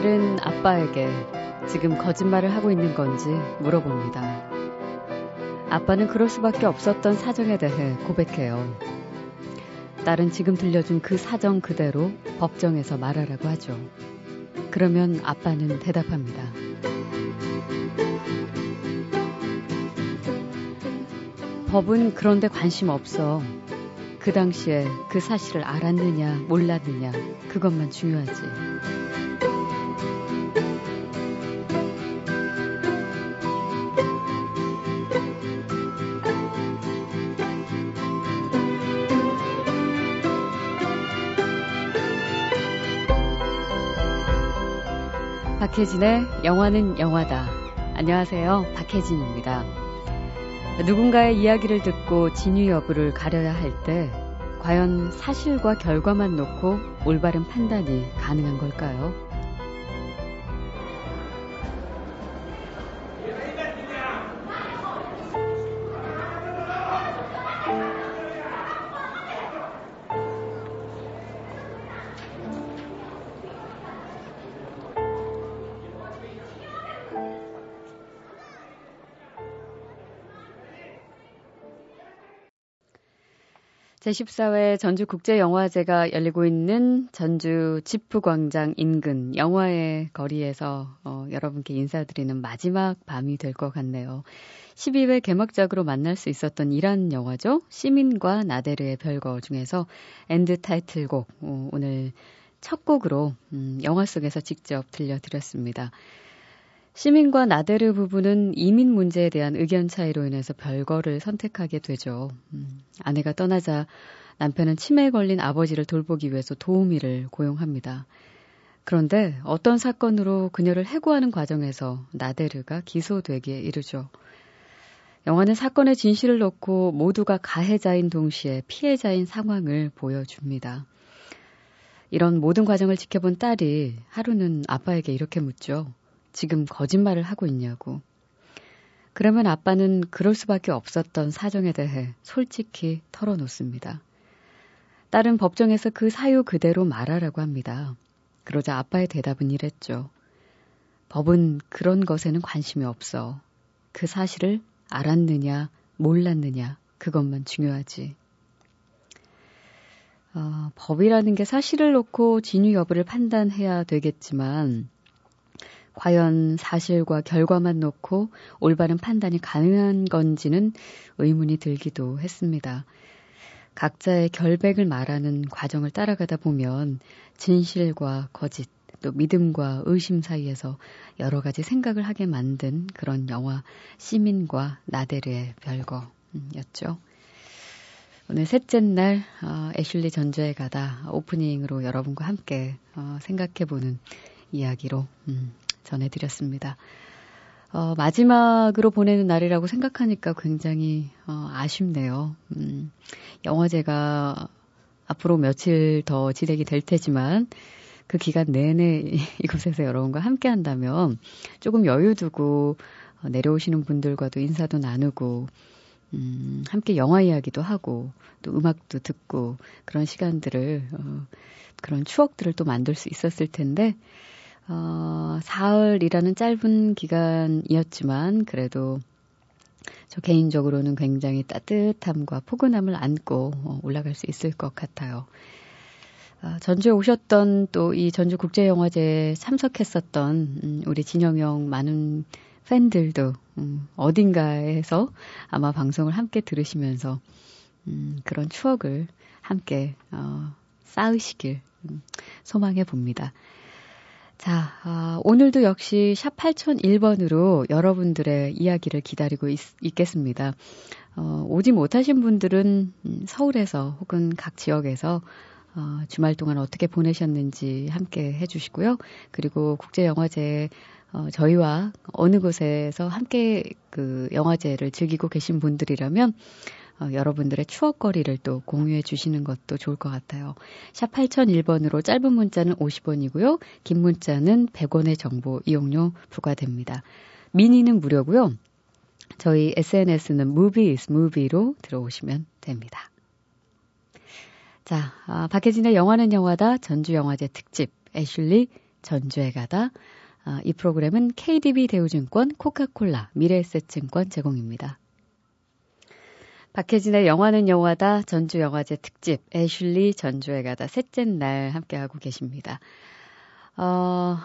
딸은 아빠에게 지금 거짓말을 하고 있는 건지 물어봅니다. 아빠는 그럴 수밖에 없었던 사정에 대해 고백해요. 딸은 지금 들려준 그 사정 그대로 법정에서 말하라고 하죠. 그러면 아빠는 대답합니다. 법은 그런데 관심 없어. 그 당시에 그 사실을 알았느냐, 몰랐느냐, 그것만 중요하지. 박혜진의 영화는 영화다. 안녕하세요. 박혜진입니다. 누군가의 이야기를 듣고 진위 여부를 가려야 할 때, 과연 사실과 결과만 놓고 올바른 판단이 가능한 걸까요? 제14회 전주국제영화제가 열리고 있는 전주 JIFF광장 인근 영화의 거리에서 어, 여러분께 인사드리는 마지막 밤이 될 것 같네요. 12회 개막작으로 만날 수 있었던 이란 영화죠. 시민과 나데르의 별거 중에서 end title곡 어, 오늘 첫 곡으로 음, 영화 속에서 직접 들려드렸습니다. 시민과 나데르 부부는 이민 문제에 대한 의견 차이로 인해서 별거를 선택하게 되죠. 음, 아내가 떠나자 남편은 치매에 걸린 아버지를 돌보기 위해서 도우미를 고용합니다. 그런데 어떤 사건으로 그녀를 해고하는 과정에서 나데르가 기소되기에 이르죠. 영화는 사건의 진실을 놓고 모두가 가해자인 동시에 피해자인 상황을 보여줍니다. 이런 모든 과정을 지켜본 딸이 하루는 아빠에게 이렇게 묻죠. 지금 거짓말을 하고 있냐고. 그러면 아빠는 그럴 수밖에 없었던 사정에 대해 솔직히 털어놓습니다. 딸은 법정에서 그 사유 그대로 말하라고 합니다. 그러자 아빠의 대답은 이랬죠. 법은 그런 것에는 관심이 없어. 그 사실을 알았느냐, 몰랐느냐, 그것만 중요하지. 어, 법이라는 게 사실을 놓고 진위 여부를 판단해야 되겠지만, 과연 사실과 결과만 놓고 올바른 판단이 가능한 건지는 의문이 들기도 했습니다. 각자의 결백을 말하는 과정을 따라가다 보면 진실과 거짓, 또 믿음과 의심 사이에서 여러 가지 생각을 하게 만든 그런 영화 시민과 나데르의 별거였죠. 오늘 셋째 날 어, 애슐리 전주에 가다 오프닝으로 여러분과 함께 어, 생각해보는 이야기로 음, 전해드렸습니다. 어, 마지막으로 보내는 날이라고 생각하니까 굉장히 어, 아쉽네요. 음, 영화제가 앞으로 며칠 더 진행이 될 테지만 그 기간 내내 이곳에서 여러분과 함께 한다면 조금 여유 두고 어, 내려오시는 분들과도 인사도 나누고 음, 함께 영화 이야기도 하고 또 음악도 듣고 그런 시간들을 어, 그런 추억들을 또 만들 수 있었을 텐데 어, 사흘이라는 짧은 기간이었지만 그래도 저 개인적으로는 굉장히 따뜻함과 포근함을 안고 어, 올라갈 수 있을 것 같아요. 어, 전주에 오셨던 또 이 전주국제영화제에 참석했었던 음, 우리 진영형 많은 팬들도 음, 어딘가에서 아마 방송을 함께 들으시면서 음, 그런 추억을 함께 어, 쌓으시길 음, 소망해 봅니다. 자, 아, 오늘도 역시 샵 8001번으로 여러분들의 이야기를 기다리고 있, 겠습니다 어, 오지 못하신 분들은 음, 서울에서 혹은 각 지역에서 어, 주말 동안 어떻게 보내셨는지 함께 해주시고요. 그리고 국제영화제 어, 저희와 어느 곳에서 함께 그 영화제를 즐기고 계신 분들이라면 어, 여러분들의 추억거리를 또 공유해 주시는 것도 좋을 것 같아요. 샵 8001번으로 짧은 문자는 50원이고요. 긴 문자는 100원의 정보 이용료 부과됩니다. 미니는 무료고요. 저희 SNS는 movies movie로 들어오시면 됩니다. 자, 아, 박혜진의 영화는 영화다 전주영화제 특집 애슐리 전주에 가다. 아, 이 프로그램은 KDB 대우증권, 코카콜라, 미래에셋증권 제공입니다. 박혜진의 영화는 영화다 전주영화제 특집 애슐리 전주에 가다 셋째 날 함께하고 계십니다. 어,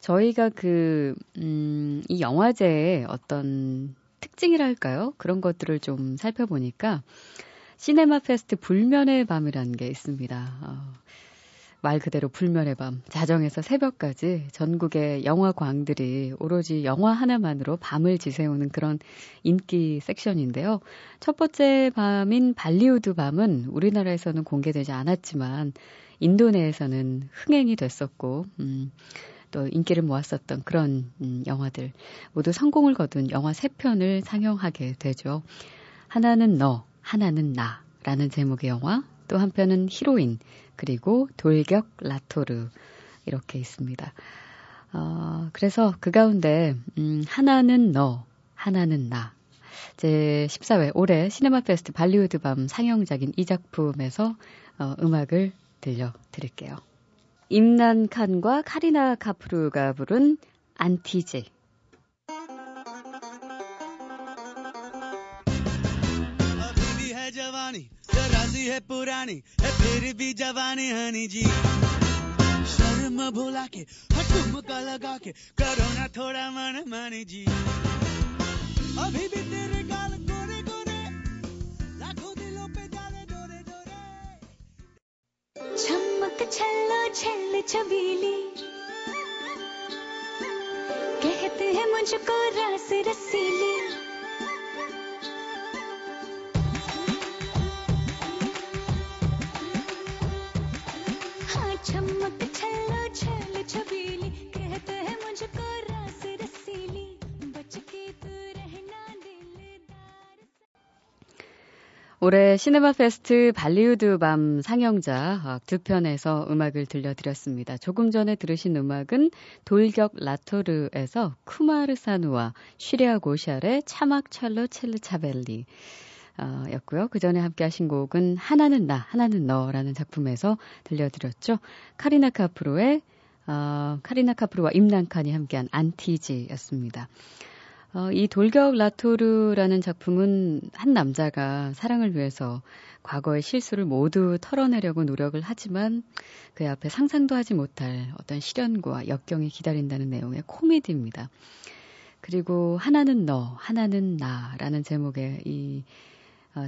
저희가 그, 음, 이 영화제의 어떤 특징이랄까요? 그런 것들을 좀 살펴보니까 시네마 페스트 불면의 밤이라는 게 있습니다. 어, 말 그대로 불면의 밤, 자정에서 새벽까지 전국의 영화광들이 오로지 영화 하나만으로 밤을 지새우는 그런 인기 섹션인데요. 첫 번째 밤인 발리우드 밤은 우리나라에서는 공개되지 않았지만 인도 내에서는 흥행이 됐었고, 음, 또 인기를 모았었던 그런 음, 영화들 모두 성공을 거둔 영화 세 편을 상영하게 되죠. 하나는 너, 하나는 나라는 제목의 영화, 또 한편은 히로인, 그리고 돌격 라토르 이렇게 있습니다. 어, 그래서 그 가운데 음, 하나는 너, 하나는 나. 제 14회 올해 Cinema Fest 발리우드 밤 상영작인 이 작품에서 어, 음악을 들려드릴게요. 임란 칸과 카리나 카푸르가 부른 Aunty Ji. जवानी है पुरानी, है फिर भी जवानी हनी जी। शर्म भुला के ठुमका लगा के, करो ना थोड़ा मन मानी जी। अभी भी तेरे गाल गोरे गोरे, लाखों दिलों पे जाले डोरे डोरे। चमक छल्लो छल छबीली। कहते हैं मुझको रास रसीली। 올해 Cinema Fest 발리우드 밤 상영작 두 편에서 음악을 들려드렸습니다. 조금 전에 들으신 음악은 돌격 라토르에서 쿠마르 사누와 쉬리아 고샬의 차막 찰로 첼르 차벨리 어, 였고요. 그 전에 함께 하신 곡은 하나는 나, 하나는 너라는 작품에서 들려드렸죠. 카리나 카푸르의 어, 카리나 카푸르와 임란 칸이 함께한 Aunty Ji였습니다. 어, 이 돌격 라토르라는 작품은 한 남자가 사랑을 위해서 과거의 실수를 모두 털어내려고 노력을 하지만 그 앞에 상상도 하지 못할 어떤 시련과 역경이 기다린다는 내용의 코미디입니다. 그리고 하나는 너, 하나는 나라는 제목의 이 어,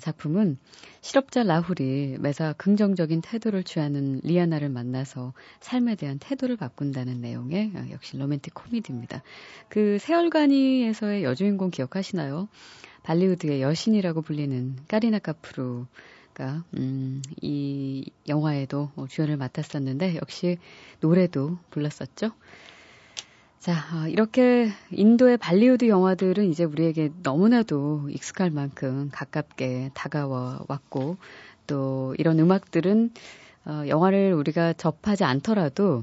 작품은 실업자 라훌이 매사 긍정적인 태도를 취하는 리아나를 만나서 삶에 대한 태도를 바꾼다는 내용의 어, 역시 로맨틱 코미디입니다. 그 세월간이에서의 여주인공 기억하시나요? 발리우드의 여신이라고 불리는 까리나 카프루 가 음, 이 영화에도 주연을 맡았었는데 역시 노래도 불렀었죠. 자, 어, 이렇게 인도의 발리우드 영화들은 이제 우리에게 너무나도 익숙할 만큼 가깝게 다가와 왔고, 또 이런 음악들은 어, 영화를 우리가 접하지 않더라도,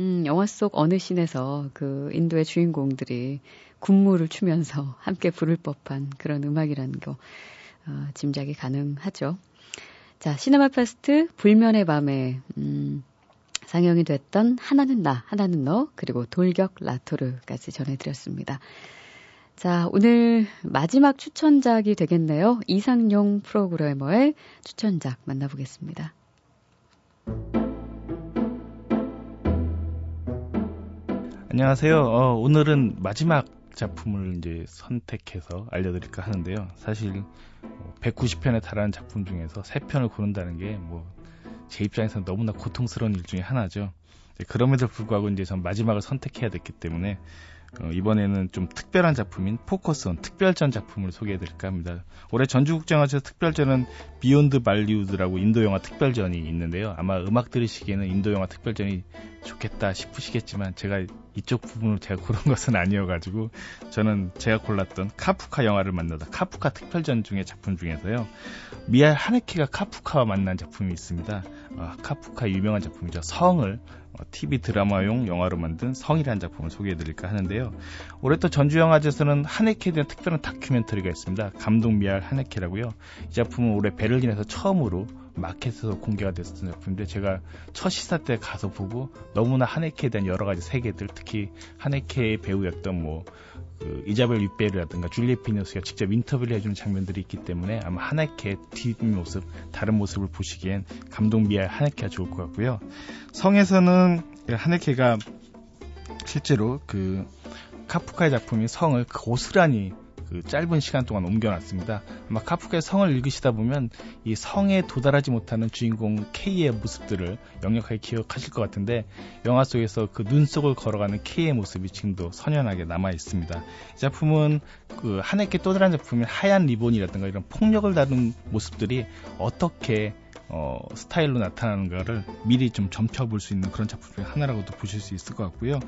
음, 영화 속 어느 씬에서 그 인도의 주인공들이 군무를 추면서 함께 부를 법한 그런 음악이라는 거, 어, 짐작이 가능하죠. 자, Cinema Fest 불면의 밤에, 음, 상영이 됐던 하나는 나, 하나는 너, 그리고 돌격 라토르까지 전해드렸습니다. 자, 오늘 마지막 추천작이 되겠네요. 이상용 프로그래머의 추천작 만나보겠습니다. 안녕하세요. 어, 오늘은 마지막 작품을 이제 선택해서 알려드릴까 하는데요. 사실 190편에 뭐 달하는 작품 중에서 3편을 고른다는 게 뭐 제 입장에서는 너무나 고통스러운 일 중에 하나죠. 그럼에도 불구하고 이제 전 마지막을 선택해야 됐기 때문에 어, 이번에는 좀 특별한 작품인 Focus On 특별전 작품을 소개해드릴까 합니다. 올해 전주국제영화제 특별전은 Beyond Bollywood라고 인도 영화 특별전이 있는데요. 아마 음악 들으시기에는 인도 영화 특별전이 좋겠다 싶으시겠지만 제가 이쪽 부분을 제가 고른 것은 아니어가지고 저는 제가 골랐던 카프카 영화를 만나다 카프카 특별전 중에 작품 중에서요 미알 하네키가 카프카와 만난 작품이 있습니다. 어, 카프카 유명한 작품이죠. 성을 TV 어, 드라마용 영화로 만든 성이라는 작품을 소개해드릴까 하는데요. 올해 또 전주영화제에서는 하네케에 대한 특별한 다큐멘터리가 있습니다. 감독 미알 하네케라고요. 이 작품은 올해 베를린에서 처음으로 마켓에서 공개가 됐었던 작품인데 제가 첫 시사 때 가서 보고 너무나 하네케에 대한 여러 가지 세계들 특히 하네케의 배우였던 뭐 그 이자벨 윗베르라든가 줄리에 피너스가 직접 인터뷰를 해주는 장면들이 있기 때문에 아마 하네케의 뒷모습 다른 모습을 보시기엔 감동 미할 하네케가 좋을 것 같고요. 성에서는 하네케가 실제로 그 카프카의 작품인 성을 고스란히 그 짧은 시간 동안 옮겨놨습니다. 아마 카프카의 성을 읽으시다 보면 이 성에 도달하지 못하는 주인공 K의 모습들을 역력하게 기억하실 것 같은데 영화 속에서 그 눈 속을 걸어가는 K의 모습이 지금도 선연하게 남아 있습니다. 이 작품은 그 하네케 또 다른 작품인 하얀 리본이라든가 이런 폭력을 다룬 모습들이 어떻게 어, 스타일로 나타나는 거를 미리 좀 점쳐볼 수 있는 그런 작품 중에 하나라고도 보실 수 있을 것 같고요.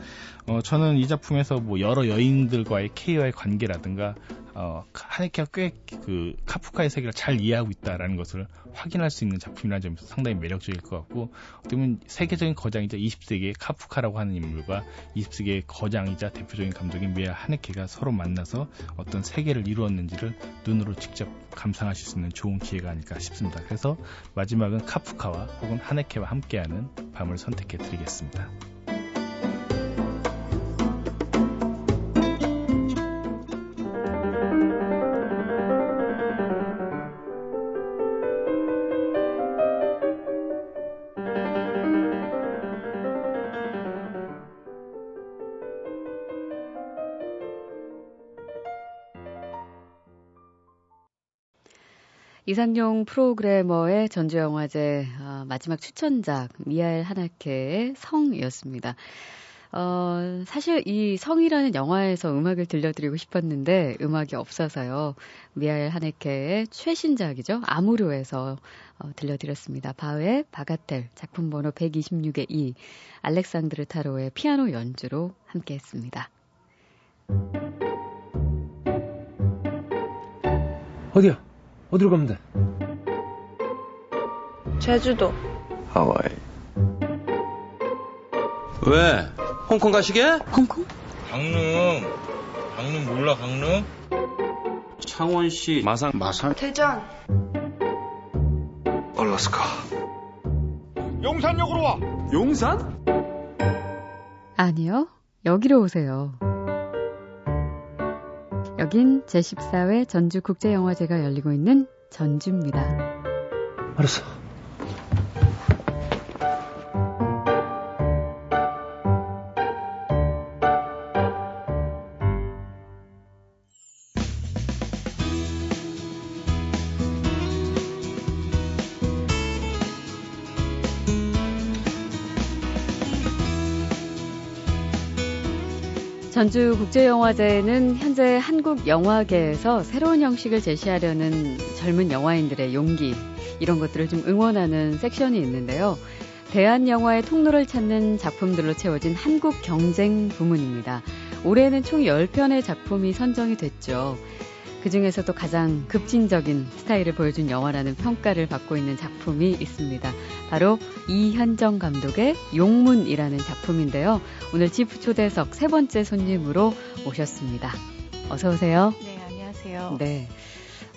어, 저는 이 작품에서 뭐 여러 여인들과의 케이와의 관계라든가 어, 하네케가 꽤 그 카프카의 세계를 잘 이해하고 있다라는 것을 확인할 수 있는 작품이라는 점에서 상당히 매력적일 것 같고 어떻게 보면 세계적인 거장이자 20세기의 카프카라고 하는 인물과 20세기의 거장이자 대표적인 감독인 미야 하네케가 서로 만나서 어떤 세계를 이루었는지를 눈으로 직접 감상하실 수 있는 좋은 기회가 아닐까 싶습니다. 그래서 마지막은 카프카와 혹은 하네케와 함께하는 밤을 선택해 드리겠습니다. 이상용 프로그래머의 전주영화제 어, 마지막 추천작 미하엘 하나케의 성이었습니다. 어, 사실 이 성이라는 영화에서 음악을 들려드리고 싶었는데 음악이 없어서요. 미하엘 하네케의 최신작이죠. 아무르에서 어, 들려드렸습니다. 바흐의 바가텔 작품 번호 126의 2 알렉산드르 타로의 피아노 연주로 함께 했습니다. 어디야? 어디로 가면 돼? 제주도. 하와이. 왜? 홍콩 가시게? 홍콩? 강릉. 강릉 몰라, 강릉? 창원시 마산. 마산. 대전. 알라스카. 용산역으로 와. 용산? 아니요. 여기로 오세요. 여긴 제14회 전주국제영화제가 열리고 있는 전주입니다. 알았어. 전주국제영화제는 현재 한국 영화계에서 새로운 형식을 제시하려는 젊은 영화인들의 용기, 이런 것들을 좀 응원하는 섹션이 있는데요. 대한 영화의 통로를 찾는 작품들로 채워진 한국 경쟁 부문입니다. 올해는 총 10편의 작품이 선정이 됐죠. 그 중에서도 가장 급진적인 스타일을 보여준 영화라는 평가를 받고 있는 작품이 있습니다. 바로 이현정 감독의 용문이라는 작품인데요. 오늘 지프 초대석 세 번째 손님으로 모셨습니다. 어서 오세요. 네, 안녕하세요. 네.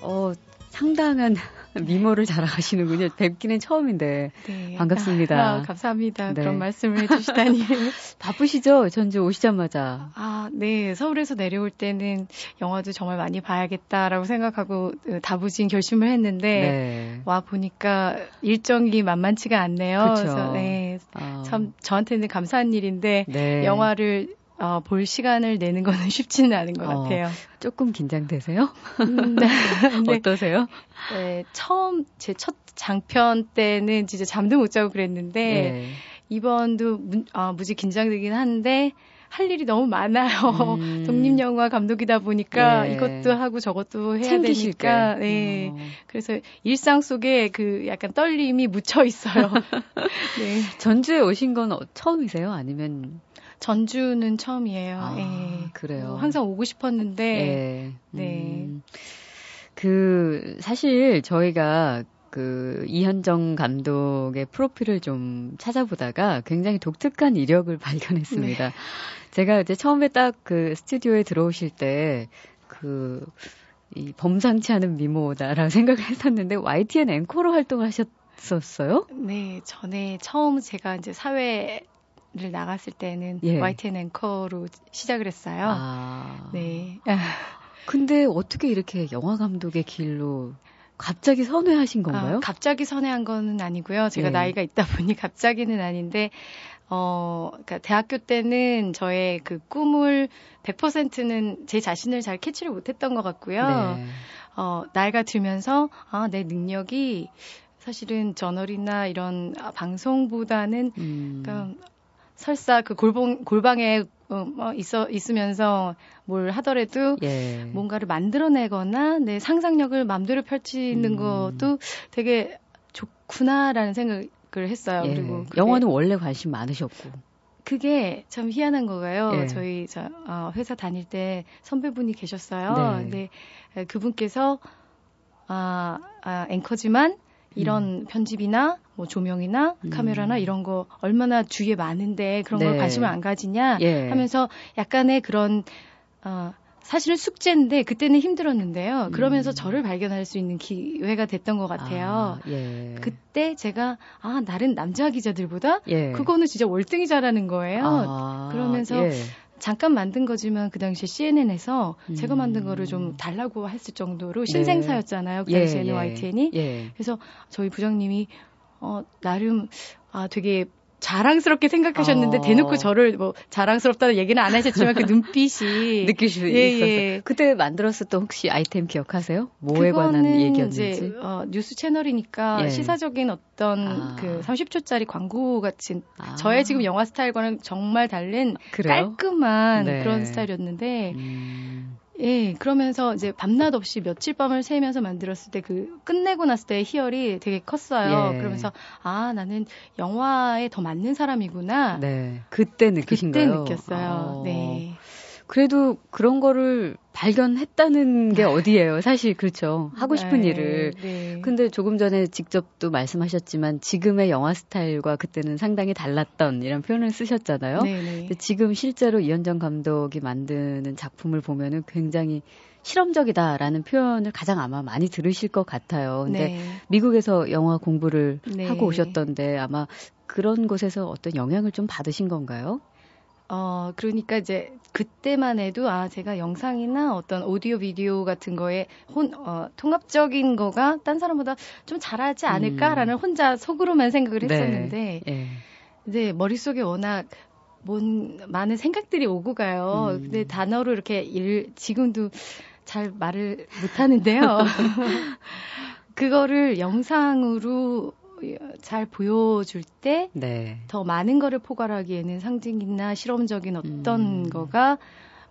어, 상당한 미모를 자랑하시는군요. 뵙기는 처음인데 네. 반갑습니다. 아, 감사합니다. 네. 그런 말씀을 해주시다니. 바쁘시죠? 전주 오시자마자. 아, 네. 서울에서 내려올 때는 영화도 정말 많이 봐야겠다라고 생각하고 어, 다부진 결심을 했는데 네. 와 보니까 일정이 만만치가 않네요. 그쵸. 래서 네, 어, 참 저한테는 감사한 일인데 네. 영화를 어, 볼 시간을 내는 거는 쉽지는 않은 것 어, 같아요. 조금 긴장되세요? 음, 네. 네. 어떠세요? 네, 처음 제 첫 장편 때는 진짜 잠도 못 자고 그랬는데 네. 이번도 무, 아, 무지 긴장되긴 한데 할 일이 너무 많아요. 음. 독립 영화 감독이다 보니까 네. 이것도 하고 저것도 해야 되니까 게. 네. 어. 그래서 일상 속에 그 약간 떨림이 묻혀 있어요. 네. 전주에 오신 건 어- 처음이세요? 아니면 전주는 처음이에요. 아, 예. 그래요? 어, 항상 오고 싶었는데 네. 네. 음, 그 사실 저희가 그 이현정 감독의 프로필을 좀 찾아보다가 굉장히 독특한 이력을 발견했습니다. 네. 제가 이제 처음에 딱 그 스튜디오에 들어오실 때그 이 범상치 않은 미모다라고 생각을 했었는데 YTN 앵커로 활동하셨 했었어요? 네, 전에 처음 제가 이제 사회 를 나갔을 때는 예. YTN 앵커로 시작을 했어요. 아. 네. 근데 어떻게 이렇게 영화 감독의 길로 갑자기 선회하신 건가요? 아, 갑자기 선회한 거는 아니고요. 제가 예. 나이가 있다 보니 갑자기는 아닌데, 어, 그러니까 대학교 때는 저의 그 꿈을 100%는 제 자신을 잘 캐치를 못했던 것 같고요. 네. 어, 나이가 들면서, 아, 내 능력이 사실은 저널이나 이런 아, 방송보다는, 음. 그러니까 설사 그 골방, 골방에 어, 뭐 있어, 있으면서 뭘 하더라도 예. 뭔가를 만들어내거나 내 상상력을 마음대로 펼치는 음. 것도 되게 좋구나라는 생각을 했어요. 예. 그리고 영화는 원래 관심 많으셨고. 그게 참 희한한 거가요. 예. 저희 저, 어, 회사 다닐 때 선배분이 계셨어요. 네. 근데 에, 그분께서 아, 아, 앵커지만 이런 편집이나 뭐 조명이나 음. 카메라나 이런 거 얼마나 주위에 많은데 그런 걸 네. 관심을 안 가지냐 예. 하면서 약간의 그런 어 사실은 숙제인데 그때는 힘들었는데요. 그러면서 음. 저를 발견할 수 있는 기회가 됐던 것 같아요. 아, 예. 그때 제가 아 다른 남자 기자들보다 예. 그거는 진짜 월등히 잘하는 거예요. 아, 그러면서 예. 잠깐 만든 거지만 그 당시에 CNN에서 음. 제가 만든 거를 좀 달라고 했을 정도로 신생사였잖아요. 그 당시에는 YTN이. 예. 그래서 저희 부장님이 어 나름 아 되게 자랑스럽게 생각하셨는데 어. 대놓고 저를 뭐 자랑스럽다는 얘기는 안 하셨지만 그 눈빛이 느낄 수 예, 있었어요. 예. 그때 만들었었던 혹시 아이템 기억하세요? 뭐에 관한 얘기였는지? 어, 뉴스 채널이니까 예. 시사적인 어떤 아. 그 30초짜리 광고 같은 아. 저의 지금 영화 스타일과는 정말 다른 그래요? 깔끔한 네. 그런 스타일이었는데 음, 예 그러면서 이제 밤낮 없이 며칠 밤을 새면서 만들었을 때 그 끝내고 났을 때 희열이 되게 컸어요. 예. 그러면서 아 나는 영화에 더 맞는 사람이구나. 네. 그때 느끼신 그때? 느꼈어요. 어. 네. 그래도 그런 거를 발견했다는 게 어디예요? 사실 그렇죠. 하고 싶은 네, 일을. 네. 근데 조금 전에 직접 또 말씀하셨지만 지금의 영화 스타일과 그때는 상당히 달랐던 이런 표현을 쓰셨잖아요. 네네. 근데 지금 실제로 이현정 감독이 만드는 작품을 보면은 굉장히 실험적이다라는 표현을 가장 아마 많이 들으실 것 같아요. 근데 네. 미국에서 영화 공부를 네. 하고 오셨던데 아마 그런 곳에서 어떤 영향을 좀 받으신 건가요? 어, 그러니까 이제 그때만 해도 아, 제가 영상이나 어떤 오디오 비디오 같은 거에 혼, 어, 통합적인 거가 딴 사람보다 좀 잘하지 않을까라는 혼자 속으로만 생각을 했었는데, 예. 네, 머릿속에 워낙 뭔, 많은 생각들이 오고 가요. 음. 근데 단어로 이렇게 일, 지금도 잘 말을 못 하는데요. 그거를 영상으로 잘 보여줄 때 네. 더 많은 거를 포괄하기에는 상징이나 실험적인 어떤 음. 거가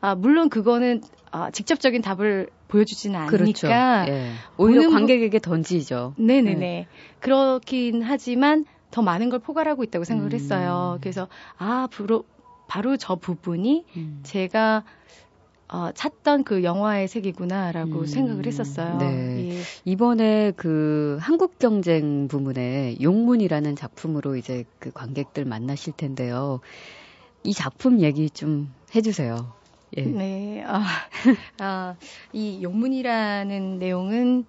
아 물론 그거는 아, 직접적인 답을 보여주지는 그렇죠. 않으니까 예. 오히려 관객에게 던지죠. 네네 네 그렇긴 하지만 더 많은 걸 포괄하고 있다고 생각을 음. 했어요. 그래서 아 바로 바로 저 부분이 음. 제가 어, 찾던 그 영화의 세계구나라고 음. 생각을 했었어요. 네. 예. 이번에 그 한국 경쟁 부문의 용문이라는 작품으로 이제 그 관객들 만나실 텐데요. 이 작품 얘기 좀 해주세요. 예. 네, 아, 아, 이 용문이라는 내용은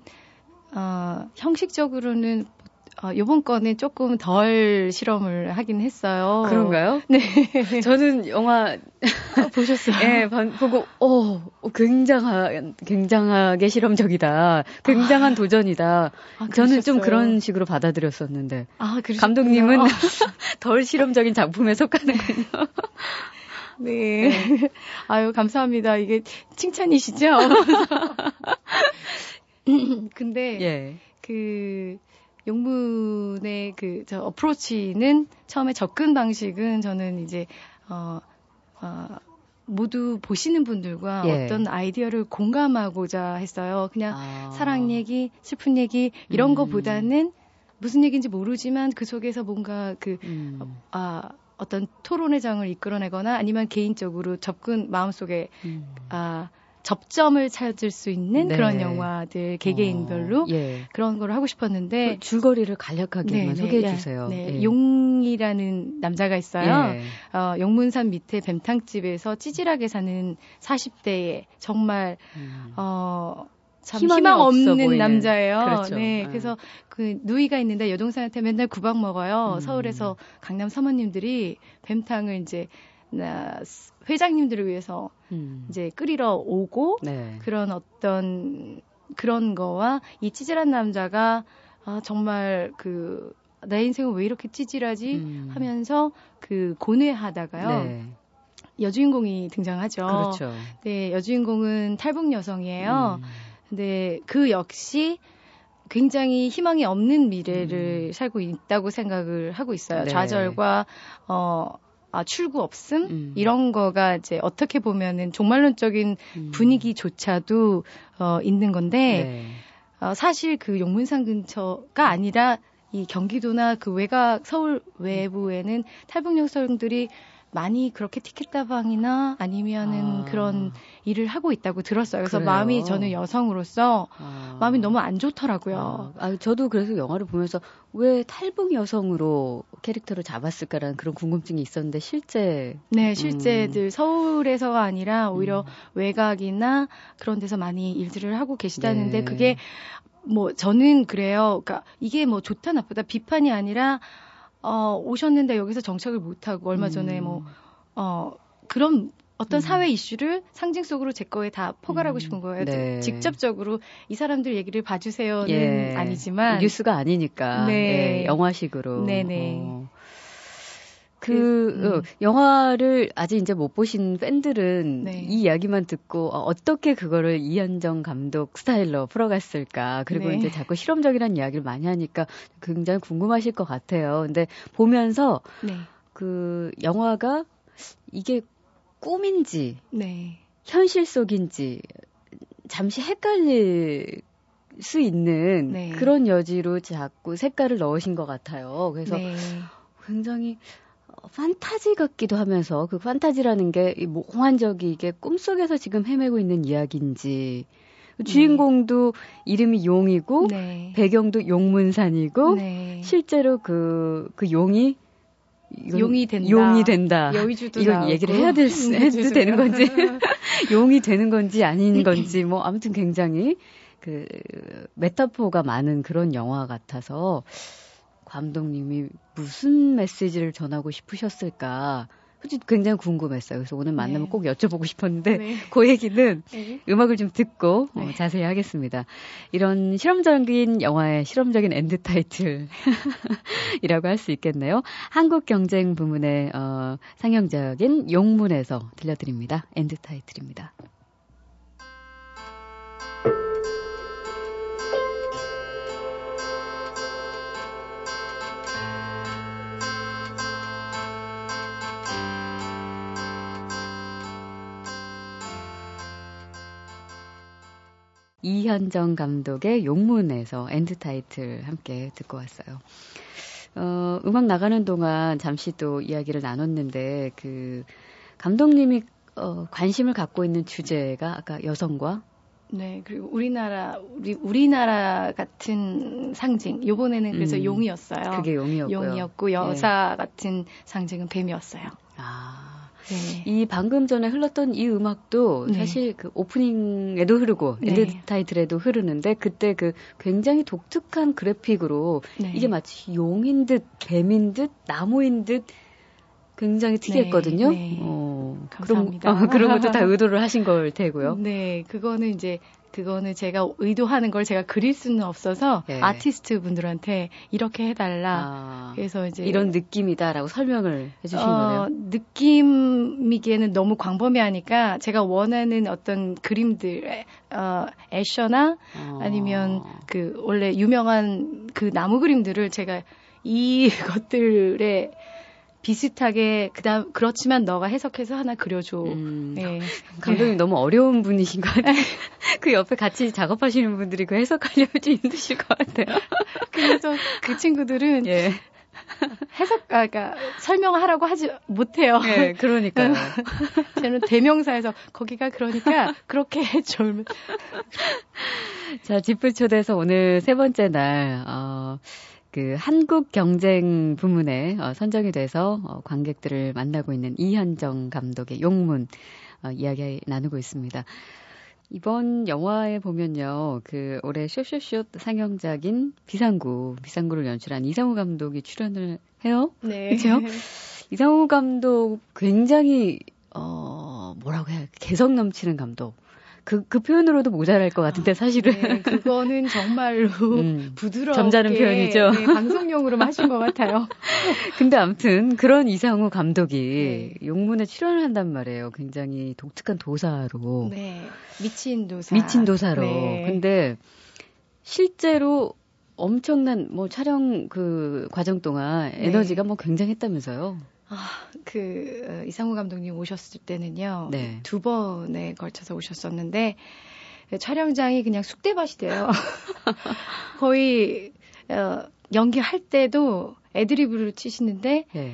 어, 형식적으로는 어, 요번 거는 조금 덜 실험을 하긴 했어요. 그런가요? 네. 저는 영화 보셨어요? 예, 반- 보고 어, 어, 굉장하 굉장하게 실험적이다. 굉장한 도전이다. 아, 저는 좀? 그런 식으로 받아들였었는데 아, 그러셨군요. 감독님은 어, 덜 실험적인 작품에 속하는군요. 네. 아유, 감사합니다. 이게 칭찬이시죠? 근데 예. 그 용문의 그 저 어프로치는 처음에 접근 방식은 저는 이제 어, 어 모두 보시는 분들과 예. 어떤 아이디어를 공감하고자 했어요. 그냥 아. 사랑 얘기, 슬픈 얘기 이런 음. 거보다는 무슨 얘기인지 모르지만 그 속에서 뭔가 그 음. 아, 어떤 토론의 장을 이끌어내거나 아니면 개인적으로 접근 마음속에 음. 아, 접점을 찾을 수 있는 네. 그런 영화들 개개인별로 어, 예. 그런 걸 하고 싶었는데 그 줄거리를 간략하게만 네, 소개해 네, 주세요. 네, 예. 용이라는 남자가 있어요. 예. 어, 용문산 밑에 뱀탕집에서 찌질하게 사는 40대의 정말 음. 어 참 희망 없는. 남자예요. 그렇죠. 네, 네. 그래서 그 누이가 있는데 여동생한테 맨날 구박 먹어요. 음. 서울에서 강남 사모님들이 뱀탕을 이제 나 회장님들을 위해서 음. 이제 끓이러 오고 네. 그런 어떤 그런 거와 이 찌질한 남자가 아 정말 그 내 인생은 왜 이렇게 찌질하지 음. 하면서 그 고뇌하다가요 네. 여주인공이 등장하죠. 그렇죠. 네, 여주인공은 탈북 여성이에요. 음. 근데 그 역시 굉장히 희망이 없는 미래를 살고 있다고 생각을 하고 있어요. 음. 네. 좌절과 어 아, 출구 없음 음. 이런 거가 이제 어떻게 보면은 종말론적인 음. 분위기조차도 어 있는 건데 네. 어, 사실 그 용문산 근처가 아니라 이 경기도나 그 외곽 서울 외부에는 탈북 여성들이 많이 그렇게 티켓다방이나 아니면은 아. 그런 일을 하고 있다고 들었어요. 그래서 그래요? 마음이 저는 여성으로서 아. 마음이 너무 안 좋더라고요. 아, 아, 저도 그래서 영화를 보면서 왜 탈북 여성으로 캐릭터를 잡았을까라는 그런 궁금증이 있었는데 실제 네, 실제들 서울에서가 아니라 오히려 음. 외곽이나 그런 데서 많이 일들을 하고 계시다는데 네. 그게 뭐 저는 그래요. 그러니까 이게 뭐 좋다 나쁘다 비판이 아니라 어 오셨는데 여기서 정착을 못 하고 얼마 전에 음. 뭐어 그런 어떤 음. 사회 이슈를 상징 속으로 제 거에 다 포괄하고 음. 싶은 거예요. 네. 직접적으로 이 사람들 얘기를 봐주세요는 예. 아니지만 뉴스가 아니니까 네. 예, 영화식으로 네네. 어. 그 그, 음. 어, 영화를 아직 이제 못 보신 팬들은 네. 이 이야기만 듣고 어, 어떻게 그거를 이현정 감독 스타일로 풀어갔을까 그리고 네. 이제 자꾸 실험적이라는 이야기를 많이 하니까 굉장히 궁금하실 것 같아요. 근데 보면서 네, 그 영화가 이게 꿈인지 네, 현실 속인지 잠시 헷갈릴 수 있는 네. 그런 여지로 자꾸 색깔을 넣으신 것 같아요. 그래서 네. 굉장히 어, 판타지 같기도 하면서 그 판타지라는 게이 몽환적이게 꿈속에서 지금 헤매고 있는 이야기인지 그 주인공도 이름이 용이고 네. 배경도 용문산이고 네. 실제로 그, 그 용이 용이 된다. 용이 된다. 여의주도 이건. 얘기를 해야 될 수, 해도 되는 건지. 용이 되는 건지 아닌 건지, 뭐, 아무튼 굉장히 그, 메타포가 많은 그런 영화 같아서, 감독님이 무슨 메시지를 전하고 싶으셨을까, 솔직히 굉장히 궁금했어요. 그래서 오늘 만나면 네. 꼭 여쭤보고 싶었는데, 네. 그 얘기는 네. 음악을 좀 듣고 어, 네. 자세히 하겠습니다. 이런 실험적인 영화의 실험적인 end title이라고 할 수 있겠네요. 한국 경쟁 부문의 어, 상영작인 용문에서 들려드립니다. end title입니다. 이현정 감독의 용문에서 end title 함께 듣고 왔어요. 어, 음악 나가는 동안 잠시 또 이야기를 나눴는데, 그, 감독님이, 어, 관심을 갖고 있는 주제가 아까 여성과, 네, 그리고 우리나라, 우리, 우리나라 같은 상징. 요번에는 그래서 음, 용이었어요. 그게 용이었고요. 용이었고, 여성 같은 상징은 뱀이었어요. 아. 네. 이 방금 전에 흘렀던 이 음악도 네. 사실 그 오프닝에도 흐르고 네. end title에도 흐르는데 그때 그 굉장히 독특한 그래픽으로 네. 이게 마치 용인 듯 뱀인 듯 나무인 듯 굉장히 특이했거든요. 네. 어, 감사합니다. 그런, 어, 그런 것도 다 의도를 하신 걸 테고요. 네, 그거는 이제 그거는 제가 의도하는 걸 제가 그릴 수는 없어서 네. 아티스트 분들한테 이렇게 해달라. 아, 그래서 이제 이런 느낌이다라고 설명을 해주신 어, 거네요. 느낌이기에는 너무 광범위하니까 제가 원하는 어떤 그림들, 어, 애셔나 어. 아니면 그 원래 유명한 그 나무 그림들을 제가 이것들에 비슷하게 그다음 그렇지만 너가 해석해서 하나 그려줘. 음, 네. 감독님 너무 어려운 분이신 것 같아요. 그 옆에 같이 작업하시는 분들이 그 해석하려면 좀 힘드실 것 같아요. 그래서 그 친구들은 예. 해석, 아, 그러니까 설명하라고 하지 못해요. 예, 그러니까요. 저는 대명사에서 거기가 그러니까 그렇게 해줘. 자, 지프 초대에서 오늘 세 번째 날, 어, 그 한국 경쟁 부문에 어, 선정이 돼서 어, 관객들을 만나고 있는 이현정 감독의 용문 어, 이야기 나누고 있습니다. 이번 영화에 보면요, 그 올해 쇼쇼쇼 상영작인 비상구, 비상구를 연출한 이상우 감독이 출연을 해요. 네. 그렇죠? 이상우 감독 굉장히 어 뭐라고 해야 개성 넘치는 감독. 그, 그 표현으로도 모자랄 것 같은데, 사실은. 네, 그거는 정말로 음, 부드럽게. 점잖은 표현이죠. 네, 방송용으로 하신 것 같아요. 근데 아무튼 그런 이상우 감독이 네. 용문에 출연을 한단 말이에요. 굉장히 독특한 도사로. 네. 미친 도사. 미친 도사로. 네. 근데 실제로 엄청난 뭐 촬영 그 과정 동안 네. 에너지가 뭐 굉장했다면서요. 아, 그 어, 이상우 감독님 오셨을 때는요. 네. 두 번에 걸쳐서 오셨었는데 촬영장이 그냥 쑥대밭이 돼요. 거의 어, 연기할 때도 애드리브를 치시는데 예.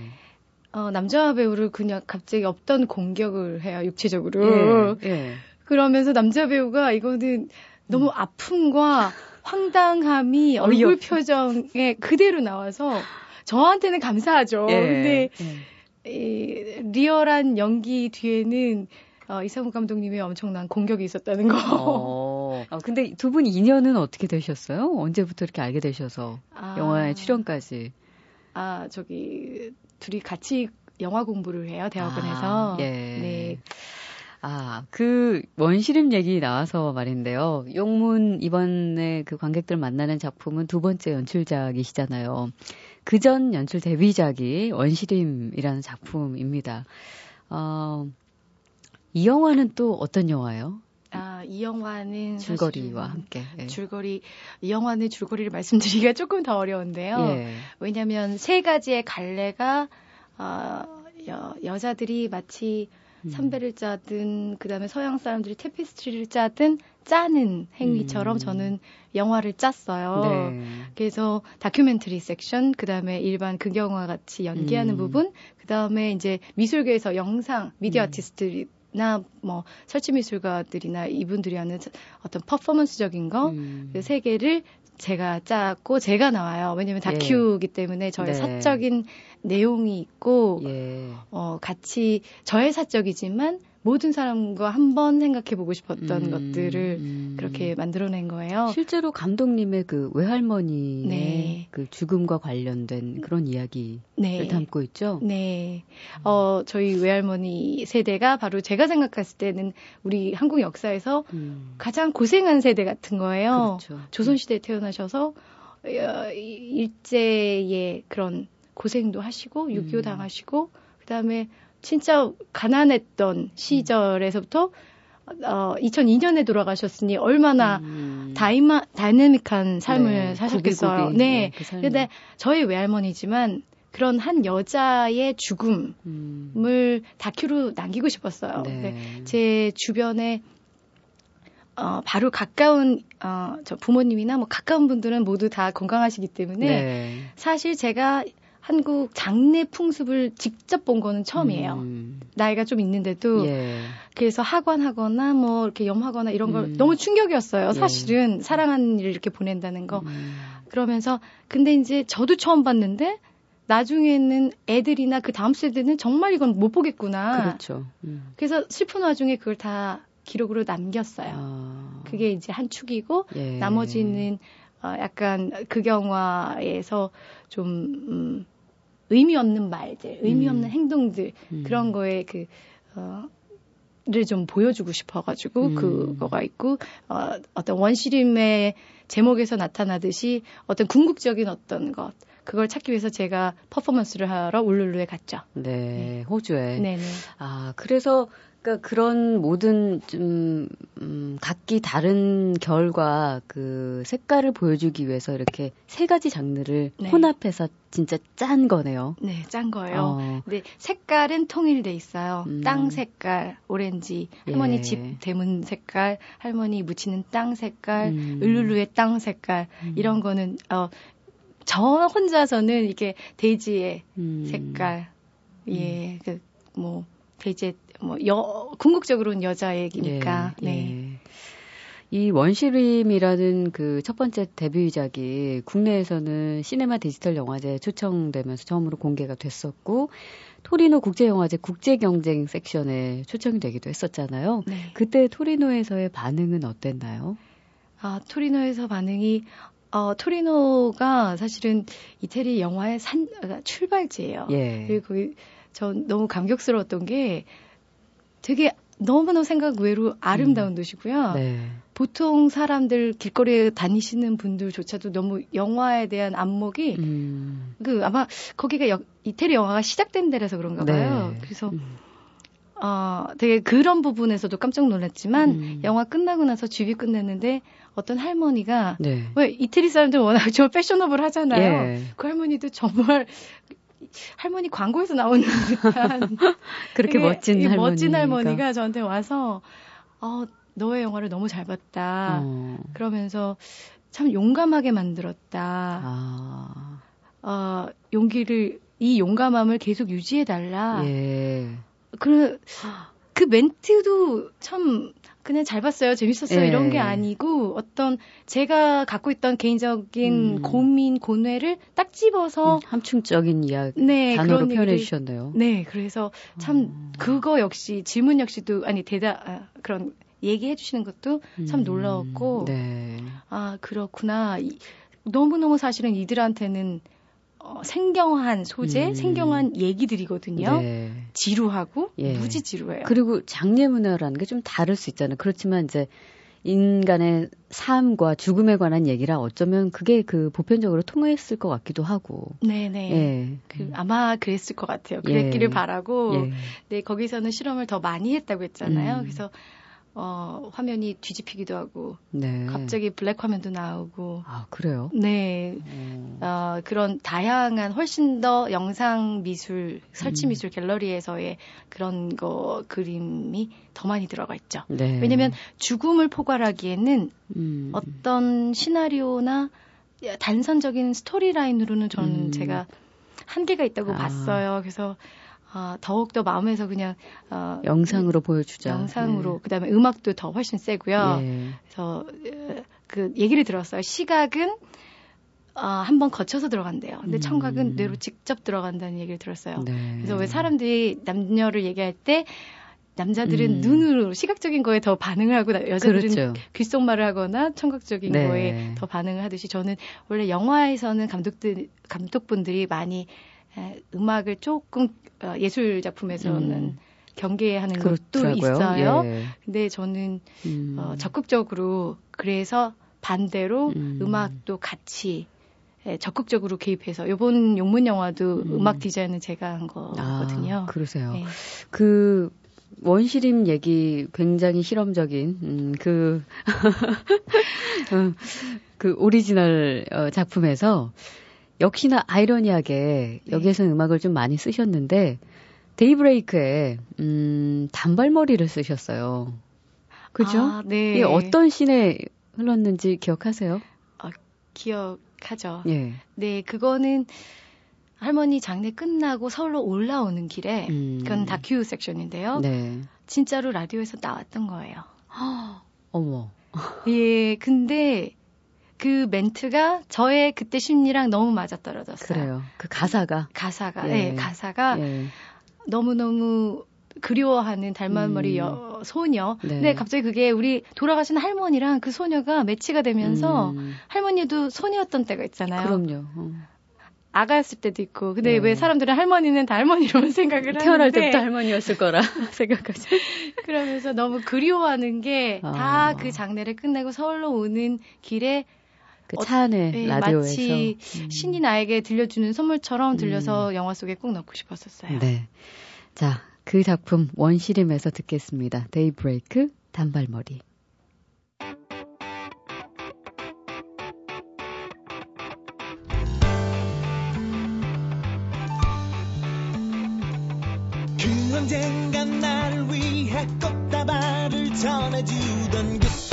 어, 남자 배우를 그냥 갑자기 없던 공격을 해요 육체적으로. 예. 예. 그러면서 남자 배우가 이거는 너무 아픔과 황당함이 얼굴 표정에 그대로 나와서 저한테는 감사하죠. 예. 근데 예. 이 리얼한 연기 뒤에는 어, 이상우 감독님의 엄청난 공격이 있었다는 거. 어. 어, 근데 두 분 인연은 어떻게 되셨어요? 언제부터 이렇게 알게 되셔서 아, 영화에 출연까지? 아 저기 둘이 같이 영화 공부를 해요 대학원에서. 아, 예. 네. 아, 그 원시림 얘기 나와서 말인데요. 용문 이번에 그 관객들 만나는 작품은 두 번째 연출작이시잖아요. 그전 연출 데뷔작이 원시림이라는 작품입니다. 어, 이 영화는 또 어떤 영화예요? 아, 이 영화는 줄거리와 함께. 예. 줄거리 이 영화는 줄거리를 말씀드리기가 조금 더 어려운데요. 예. 왜냐하면 세 가지의 갈래가 어, 여, 여자들이 마치 음. 선배를 짜든 그다음에 서양 사람들이 테피스트리를 짜든 짜는 행위처럼 음. 저는 영화를 짰어요. 네. 그래서 다큐멘터리 섹션, 그 다음에 일반 극영화 같이 연기하는 음. 부분, 그 다음에 이제 미술계에서 영상, 미디어 음. 아티스트 나 뭐 설치 미술가들이나 이분들이 하는 어떤 퍼포먼스적인 거, 음. 그세 개를 제가 짰고 제가 나와요. 왜냐면 예. 다큐이기 때문에 저의 네. 사적인 내용이 있고 예. 어 같이 저의 사적이지만 모든 사람과 한번 생각해 보고 싶었던 음, 것들을 음. 그렇게 만들어낸 거예요. 실제로 감독님의 그 외할머니의 네. 그 죽음과 관련된 그런 이야기를 네. 담고 있죠. 네. 어, 저희 외할머니 세대가 바로 제가 생각했을 때는 우리 한국 역사에서 음. 가장 고생한 세대 같은 거예요. 그렇죠. 조선시대에 태어나셔서 어, 이- 일제의 그런 고생도 하시고 6.25 음. 당하시고 그다음에 진짜 가난했던 시절에서부터 어, 2002년에 돌아가셨으니 얼마나 음. 다이마, 다이내믹한 삶을 네, 사셨겠어요. 고비고비, 네. 그 삶을. 근데 저희 외할머니지만 그런 한 여자의 죽음을 음. 다큐로 남기고 싶었어요. 네. 제 주변에 어, 바로 가까운 어, 저 부모님이나 뭐 가까운 분들은 모두 다 건강하시기 때문에 네. 사실 제가 한국 장례 풍습을 직접 본 거는 처음이에요. 음. 나이가 좀 있는데도 예. 그래서 학원하거나 뭐 이렇게 염하거나 이런 걸 음. 너무 충격이었어요. 예. 사실은 사랑하는 일을 이렇게 보낸다는 거. 음. 그러면서 근데 이제 저도 처음 봤는데 나중에는 애들이나 그 다음 세대는 정말 이건 못 보겠구나. 그렇죠. 음. 그래서 슬픈 와중에 그걸 다 기록으로 남겼어요. 아. 그게 이제 한 축이고 예. 나머지는 어, 약간 극영화에서 좀 음, 의미 없는 말들, 의미 음. 없는 행동들 음. 그런 거에 그 어, 를좀 보여주고 싶어가지고 음. 그거가 있고 어, 어떤 원시림의 제목에서 나타나듯이 어떤 궁극적인 어떤 것 그걸 찾기 위해서 제가 퍼포먼스를 하러 울룰루에 갔죠. 네, 호주에. 네네. 아, 그래서 그러니까 그런 모든 좀 음, 각기 다른 결과 그 색깔을 보여주기 위해서 이렇게 세 가지 장르를 네. 혼합해서 진짜 짠 거네요. 네, 짠 거예요. 어, 근데 색깔은 통일돼 있어요. 음. 땅 색깔, 오렌지, 예. 할머니 집 대문 색깔, 할머니 묻히는 땅 색깔, 음. 을룰루의 땅 색깔 음. 이런 거는 어, 저 혼자서는 이게 돼지의 음. 색깔, 예, 그 뭐 돼지 뭐 여, 궁극적으로는 여자 얘기니까, 예, 네. 예. 이 원시림이라는 그 첫 번째 데뷔작이 국내에서는 시네마 디지털 영화제에 초청되면서 처음으로 공개가 됐었고 토리노 국제영화제 국제경쟁 섹션에 초청이 되기도 했었잖아요. 네. 그때 토리노에서의 반응은 어땠나요? 아, 토리노에서 반응이 어, 토리노가 사실은 이태리 영화의 산 아, 출발지예요. 예. 그리고 거기 전 너무 감격스러웠던 게 되게 너무너무 생각 외로 아름다운 도시고요. 네. 보통 사람들 길거리에 다니시는 분들조차도 너무 영화에 대한 안목이 음. 그 아마 거기가 여- 이태리 영화가 시작된 데라서 그런가 봐요. 네. 그래서 음. 어, 되게 그런 부분에서도 깜짝 놀랐지만 음. 영화 끝나고 나서 쥐비 끝냈는데 어떤 할머니가 네. 왜 이태리 사람들 워낙 저 패셔너블 하잖아요. 예. 그 할머니도 정말 할머니 광고에서 나오는 듯한 그렇게 멋진 이 할머니가. 멋진 할머니가 저한테 와서 어, 너의 영화를 너무 잘 봤다. 어. 그러면서 참 용감하게 만들었다. 아. 어, 용기를 이 용감함을 계속 유지해 달라. 예. 그, 그 멘트도 참 그냥 잘 봤어요. 재밌었어요. 예. 이런 게 아니고 어떤 제가 갖고 있던 개인적인 음. 고민, 고뇌를 딱 집어서 음, 함축적인 이야기 네, 단어로 표현해 주셨네요. 네, 그래서 참 음. 그거 역시 질문 역시도 아니 대답 아, 그런 얘기해 주시는 것도 참 음, 놀라웠고 네. 아 그렇구나 이- 너무너무 사실은 이들한테는 어, 생경한 소재, 음. 생경한 얘기들이거든요. 네. 지루하고 예. 무지 지루해요. 그리고 장례 문화라는 게 좀 다를 수 있잖아요. 그렇지만 이제 인간의 삶과 죽음에 관한 얘기라 어쩌면 그게 그 보편적으로 통했을 것 같기도 하고. 네네. 예. 그, 아마 그랬을 것 같아요. 그랬기를 예. 바라고. 예. 네, 거기서는 실험을 더 많이 했다고 했잖아요. 음. 그래서 어, 화면이 뒤집히기도 하고 네. 갑자기 블랙 화면도 나오고. 아, 그래요? 네. 어. 어, 그런 다양한 훨씬 더 영상 미술, 설치 음. 미술 갤러리에서의 그런 거 그림이 더 많이 들어가 있죠. 네. 왜냐면 죽음을 포괄하기에는 음. 어떤 시나리오나 단선적인 스토리라인으로는 저는 음. 제가 한계가 있다고 아. 봤어요. 그래서 아, 더욱더 마음에서 그냥 어, 영상으로 보여주자. 영상으로 그다음에 음악도 더 훨씬 세고요. 예. 그래서 어, 그 얘기를 들었어요. 시각은 어, 한번 거쳐서 들어간대요. 근데 음. 청각은 뇌로 직접 들어간다는 얘기를 들었어요. 네. 그래서 왜 사람들이 남녀를 얘기할 때 남자들은 음. 눈으로 시각적인 거에 더 반응을 하고 나- 여자들은 그렇죠. 귓속말을 하거나 청각적인 네. 거에 더 반응을 하듯이 저는 원래 영화에서는 감독들 감독분들이 많이 에, 음악을 조금 어, 예술 작품에서는 음. 경계하는 것도 그렇더라고요. 있어요. 예. 근데 저는 음. 어, 적극적으로 그래서 반대로 음. 음. 악도 같이 예, 적극적으로 개입해서 이번 용문 영화도 음. 음. 악 디자인은 제가 한 거거든요. 아, 그러세요. 네. 그 원시림 얘기 굉장히 실험적인 음, 그, 어, 그 오리지널 어, 작품에서 역시나 아이러니하게 네. 여기에서는 음악을 좀 많이 쓰셨는데 데이브레이크에 음, 단발머리를 쓰셨어요. 그죠? 아, 네. 이게 어떤 씬에 흘렀는지 기억하세요? 기억하죠. 예. 네, 그거는 할머니 장례 끝나고 서울로 올라오는 길에 음. 그건 다큐 섹션인데요. 네. 진짜로 라디오에서 나왔던 거예요. 어머. 예, 근데 그 멘트가 저의 그때 심리랑 너무 맞아떨어졌어요. 그래요. 그 가사가. 가사가, 예. 예, 가사가 예. 너무 너무 그리워하는 닮은머리 음. 여, 소녀. 네. 근데 갑자기 그게 우리 돌아가신 할머니랑 그 소녀가 매치가 되면서 음, 할머니도 소녀였던 때가 있잖아요. 그럼요. 어. 아가였을 때도 있고. 근데 네. 왜 사람들은 할머니는 다 할머니로만 생각을 태어날 하는데 때부터 할머니였을 거라 생각하죠. 그러면서 너무 그리워하는 게다 아. 그 장례를 끝내고 서울로 오는 길에 그 어, 차 안에 예, 라디오에서. 마치 음. 신이 나에게 들려주는 선물처럼 들려서 영화 속에 꼭 넣고 싶었었어요. 네. 자, 그 작품 원시림에서 듣겠습니다. 데이브레이크 단발머리. 그 언젠가 나를 위해 꽃다발을 전해주던 그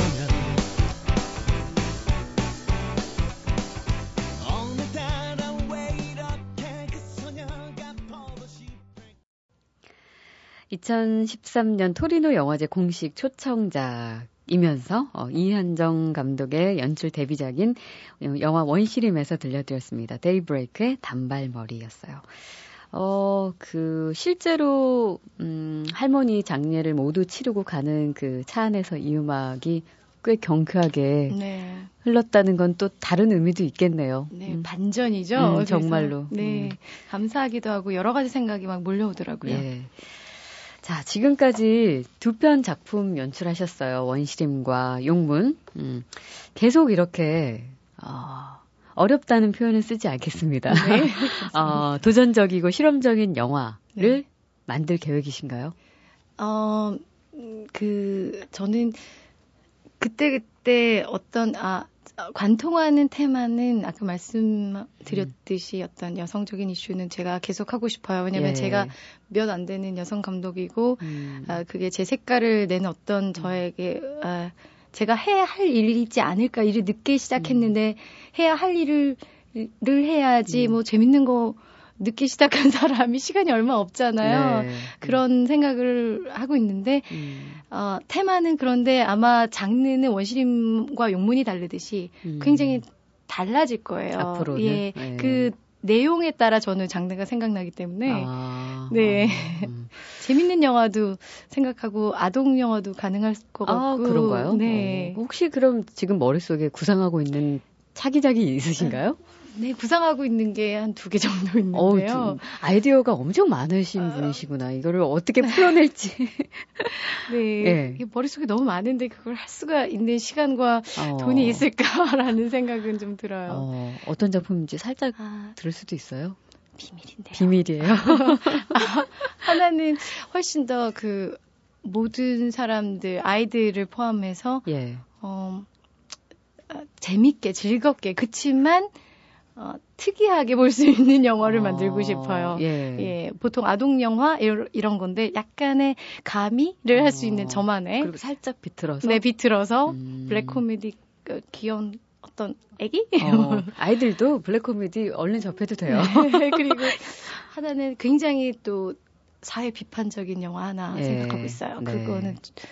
2013년 토리노 영화제 공식 초청작 이면서 어, 이한정 감독의 연출 데뷔작인 영화 원시림에서 들려드렸습니다. 데이브레이크의 단발머리였어요. 어, 그, 실제로, 음, 할머니 장례를 모두 치르고 가는 그 차 안에서 이 음악이 꽤 경쾌하게 네. 흘렀다는 건 또 다른 의미도 있겠네요. 네, 음. 반전이죠. 음, 정말로. 네, 음. 감사하기도 하고 여러 가지 생각이 막 몰려오더라고요. 예. 자, 지금까지 두 편 작품 연출하셨어요. 원시림과 용문. 음, 계속 이렇게, 어, 어렵다는 표현은 쓰지 않겠습니다. 네. 어, 도전적이고 실험적인 영화를 네. 만들 계획이신가요? 어, 그, 저는 그때그때 어떤, 아, 관통하는 테마는 아까 말씀드렸듯이 음. 어떤 여성적인 이슈는 제가 계속 하고 싶어요. 왜냐면 예. 제가 몇 안 되는 여성 감독이고, 음. 아, 그게 제 색깔을 내는 어떤 음. 저에게, 아, 제가 해야 할 일이지 않을까 일을 늦게 시작했는데 음. 해야 할 일을 를 해야지 음. 뭐 재밌는 거 늦게 시작한 사람이 시간이 얼마 없잖아요. 네. 그런 생각을 하고 있는데 음. 어, 테마는 그런데 아마 장르는 원시림과 용문이 다르듯이 음. 굉장히 달라질 거예요. 앞으로는. 예. 네. 그 내용에 따라 저는 장르가 생각나기 때문에 아, 네 음. 재밌는 영화도 생각하고 아동 영화도 가능할 것 아, 같고 아, 그런가요? 네 어, 혹시 그럼 지금 머릿속에 구상하고 있는 차기작이 있으신가요? 네, 구상하고 있는 게 한 두 개 정도 있는데요. 어, 아이디어가 엄청 많으신 아, 분이시구나. 이거를 어떻게 풀어낼지. 네. 네. 머릿속에 너무 많은데 그걸 할 수가 있는 시간과 어. 돈이 있을까라는 생각은 좀 들어요. 어, 어떤 작품인지 살짝 아. 들을 수도 있어요? 비밀인데요. 비밀이에요. 아, 하나는 훨씬 더 그 모든 사람들, 아이들을 포함해서 예. 어, 재밌게 즐겁게 그치만 어, 특이하게 볼 수 있는 영화를 어, 만들고 싶어요. 예. 예. 보통 아동 영화 이런 건데 약간의 가미를 어, 할수 있는 저만의 그리고 살짝 비틀어서 네 비틀어서 음. 블랙 코미디 그 귀여운 어떤 애기? 어, 아이들도 블랙 코미디 얼른 접해도 돼요. 네, 그리고 하나는 굉장히 또 사회 비판적인 영화 하나 예. 생각하고 있어요. 네. 그거는 어,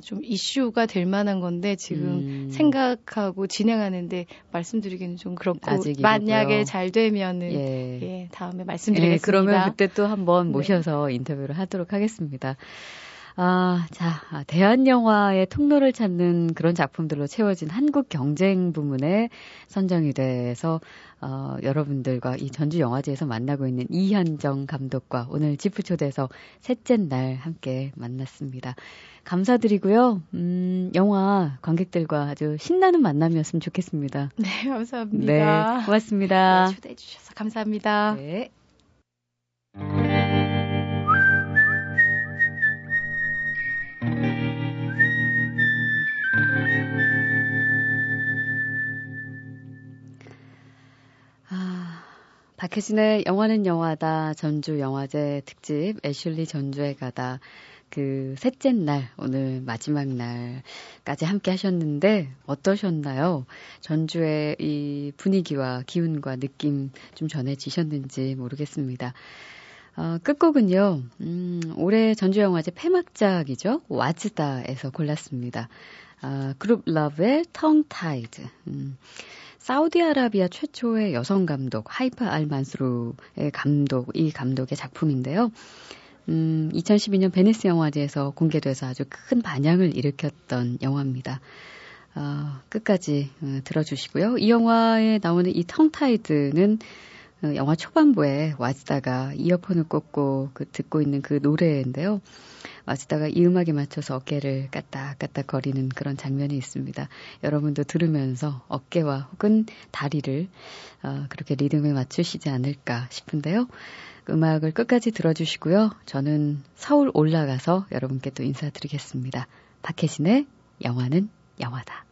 좀 이슈가 될 만한 건데 지금 음. 생각하고 진행하는데 말씀드리기는 좀 그렇고 아직 만약에 잘 되면은 예, 예 다음에 말씀드리겠습니다. 예, 그러면 그때 또 한번 네. 모셔서 네. 인터뷰를 하도록 하겠습니다. 아, 자, 아, 대한 영화의 통로를 찾는 그런 작품들로 채워진 한국 경쟁 부문에 선정이 돼서 어, 여러분들과 이 전주 영화제에서 만나고 있는 이현정 감독과 오늘 지프 초대에서 셋째 날 함께 만났습니다. 감사드리고요. 음, 영화 관객들과 아주 신나는 만남이었으면 좋겠습니다. 네, 감사합니다. 네, 고맙습니다. 네, 초대해 주셔서 감사합니다. 네. 박혜진의 영화는 영화다 전주 영화제 특집 애슐리 전주에 가다 그 셋째 날 오늘 마지막 날까지 함께 하셨는데 어떠셨나요? 전주의 이 분위기와 기운과 느낌 좀 전해지셨는지 모르겠습니다. 어, 끝곡은요, 음, 올해 전주영화제 폐막작이죠. 와즈다에서 골랐습니다. 아, Grouplove의 Tongue Tied. 음, 사우디아라비아 최초의 여성 감독 하이파 알 만스루의 감독 이 감독의 작품인데요. 음, 2012년 베네스 영화제에서 공개돼서 아주 큰 반향을 일으켰던 영화입니다. 어, 끝까지 어, 들어주시고요. 이 영화에 나오는 이 텅타이드는 어, 영화 초반부에 와즈다가 이어폰을 꽂고 그 듣고 있는 그 노래인데요. 와즈다가 이 음악에 맞춰서 어깨를 까딱까딱 거리는 그런 장면이 있습니다. 여러분도 들으면서 어깨와 혹은 다리를 어, 그렇게 리듬에 맞추시지 않을까 싶은데요. 음악을 끝까지 들어주시고요. 저는 서울 올라가서 여러분께 또 인사드리겠습니다. 박혜진의 영화는 영화다.